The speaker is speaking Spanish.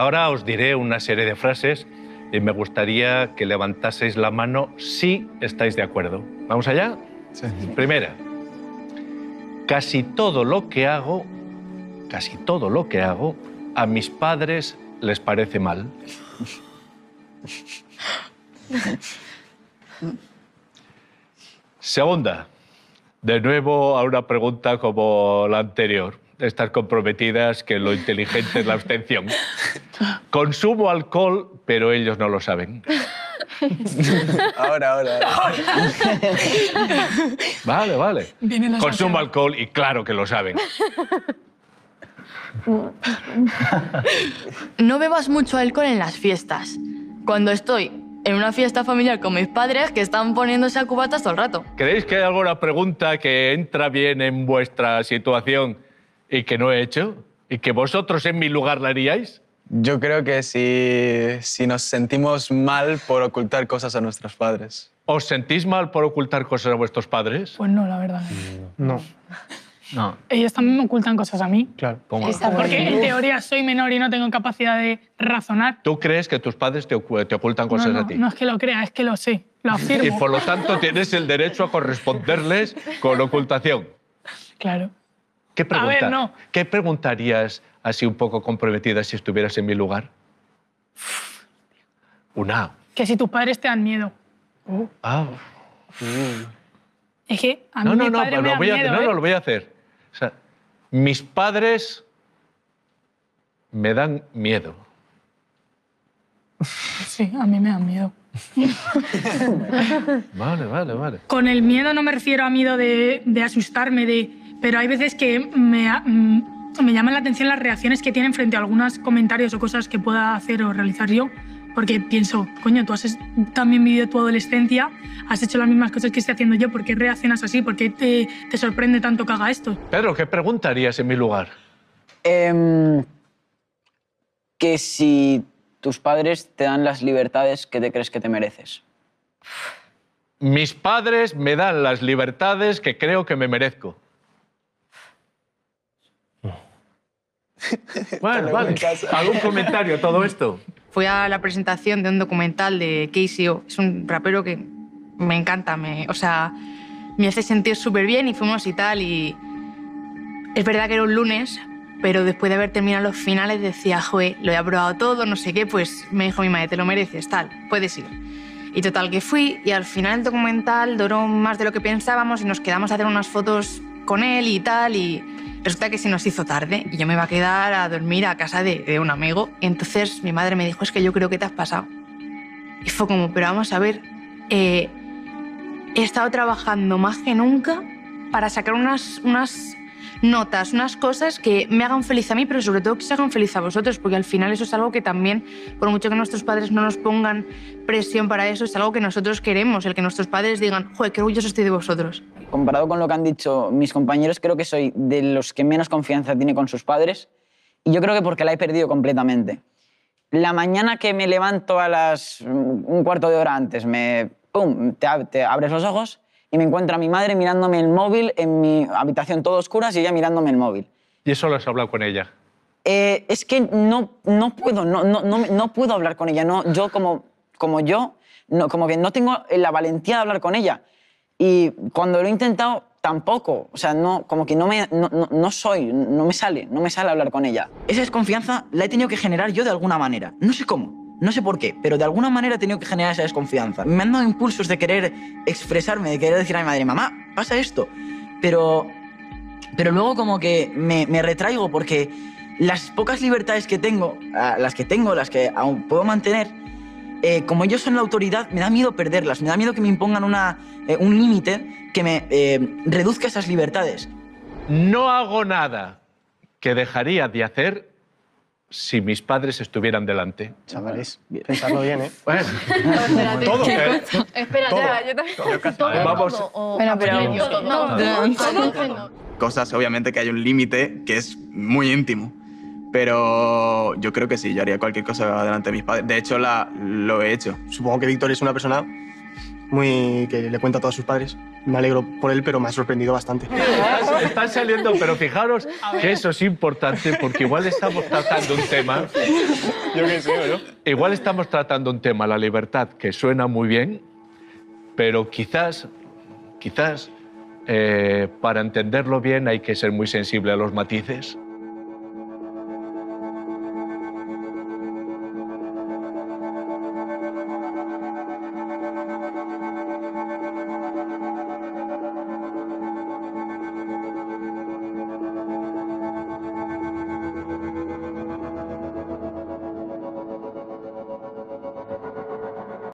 Ahora os diré una serie de frases y me gustaría que levantaseis la mano si estáis de acuerdo. ¿Vamos allá? Sí. Primera. Casi todo lo que hago, casi todo lo que hago, a mis padres les parece mal. Segunda. De nuevo a una pregunta como la anterior. Estas comprometidas que lo inteligente es la abstención. Consumo alcohol, pero ellos no lo saben. Ahora, ahora. ahora. Vale, vale. Consumo alcohol y claro que lo saben. No bebas mucho alcohol en las fiestas. Cuando estoy en una fiesta familiar con mis padres que están poniéndose a cubatas todo el rato. ¿Creéis que hay alguna pregunta que entra bien en vuestra situación y que no he hecho? ¿Y que vosotros en mi lugar la haríais? Yo creo que si, si nos sentimos mal por ocultar cosas a nuestros padres. ¿Os sentís mal por ocultar cosas a vuestros padres? Pues no, la verdad. No, No. Ellos también me ocultan cosas a mí. claro. ¿Cómo? Porque en teoría soy menor y no tengo capacidad de razonar. ¿Tú crees que tus padres te, ocu- te ocultan No, cosas no, a ti? no es que lo crea, es que lo sé, lo Y afirmo. por lo tanto tienes el derecho a corresponderles con ocultación. Claro. ¿Qué, pregunta- ver, no. ¿Qué preguntarías así un poco comprometida si estuvieras en mi lugar? Una. Que si tus padres te dan miedo. Ah. Es que a mí No, no, mi no, padre pero me lo da voy a, miedo, no, ¿eh? no, lo voy a hacer. O sea, mis padres me dan miedo. Sí, a mí me dan miedo. Vale, vale, vale. Con el miedo no me refiero a miedo de, de asustarme, de, pero hay veces que me, mm, me llaman la atención las reacciones que tienen frente a algunos comentarios o cosas que pueda hacer o realizar yo, porque pienso, coño, tú has también vivido tu adolescencia, has hecho las mismas cosas que estoy haciendo yo, ¿por qué reaccionas así? ¿Por qué te, te sorprende tanto que haga esto? Pedro, ¿qué preguntarías en mi lugar? Em, que si tus padres te dan las libertades que te crees que te mereces. Mis padres me dan las libertades que creo que me merezco. Bueno, vale. ¿Algún comentario a todo esto? Fui a la presentación de un documental de KCO. Es un rapero que me encanta, me, o sea, me hace sentir súper bien y fuimos y tal. Y es verdad que era un lunes, pero después de haber terminado los finales decía, joe, lo he aprobado todo, no sé qué, pues me dijo mi madre, te lo mereces, tal, puedes ir. Y total que fui y al final el documental duró más de lo que pensábamos y nos quedamos a hacer unas fotos con él y tal y resulta que se nos hizo tarde y yo me iba a quedar a dormir a casa de, un amigo. Entonces mi madre me dijo, es que yo creo que te has pasado. Y fue como, pero vamos a ver, eh, he estado trabajando más que nunca para sacar unas, unas notas, unas cosas que me hagan feliz a mí, pero sobre todo que se hagan feliz a vosotros, porque al final eso es algo que también, por mucho que nuestros padres no nos pongan presión para eso, es algo que nosotros queremos, el que nuestros padres digan, joder, qué orgulloso estoy de vosotros. Comparado con lo que han dicho mis compañeros, creo que soy de los que menos confianza tiene con sus padres. Y yo creo que porque la he perdido completamente. La mañana que me levanto a las mm, un cuarto de hora antes, me, pum, te, te abres los ojos y me encuentra mi madre mirándome el móvil en mi habitación todo oscuras y ella mirándome el móvil. Y eso lo has hablado con ella. Eh, es que no, no puedo, no, no, no, no puedo hablar con ella. No, yo como, como yo, no, como que no tengo la valentía de hablar con ella. Y cuando lo he intentado, tampoco. O sea, no, como que no, me, no- no soy, no me sale, no me sale hablar con ella. Esa desconfianza la he tenido que generar yo de alguna manera. No sé cómo, no sé por qué, pero de alguna manera he tenido que generar esa desconfianza. Me han dado impulsos de querer expresarme, de querer decir a mi madre, mamá, pasa esto. Pero, pero luego como que me, retraigo porque las pocas libertades que tengo, las que tengo, las que aún puedo mantener, eh, como ellos son la autoridad, me da miedo perderlas, me da miedo que me impongan una, eh, un límite que me eh, reduzca esas libertades. No hago nada que dejaría de hacer si mis padres estuvieran delante. Chavales, pensadlo bien, ¿eh? Bueno, Espérate, todo, ¿eh? Espera, Todo. yo también. Vamos. Espera, pero... No, Cosas, obviamente, que hay un límite que es muy íntimo. Pero yo creo que sí, yo haría cualquier cosa delante de mis padres. De hecho, la, lo he hecho. Supongo que Víctor es una persona muy que le cuenta a todos sus padres. Me alegro por él, pero me ha sorprendido bastante. Están- saliendo, pero fijaros que eso es importante porque igual estamos tratando un tema. Yo qué sé, ¿no? Igual estamos tratando un tema, la libertad, que suena muy bien, pero quizás, quizás, eh, para entenderlo bien hay que ser muy sensible a los matices